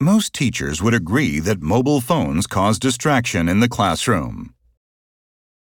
Most teachers would agree that mobile phones cause distraction in the classroom.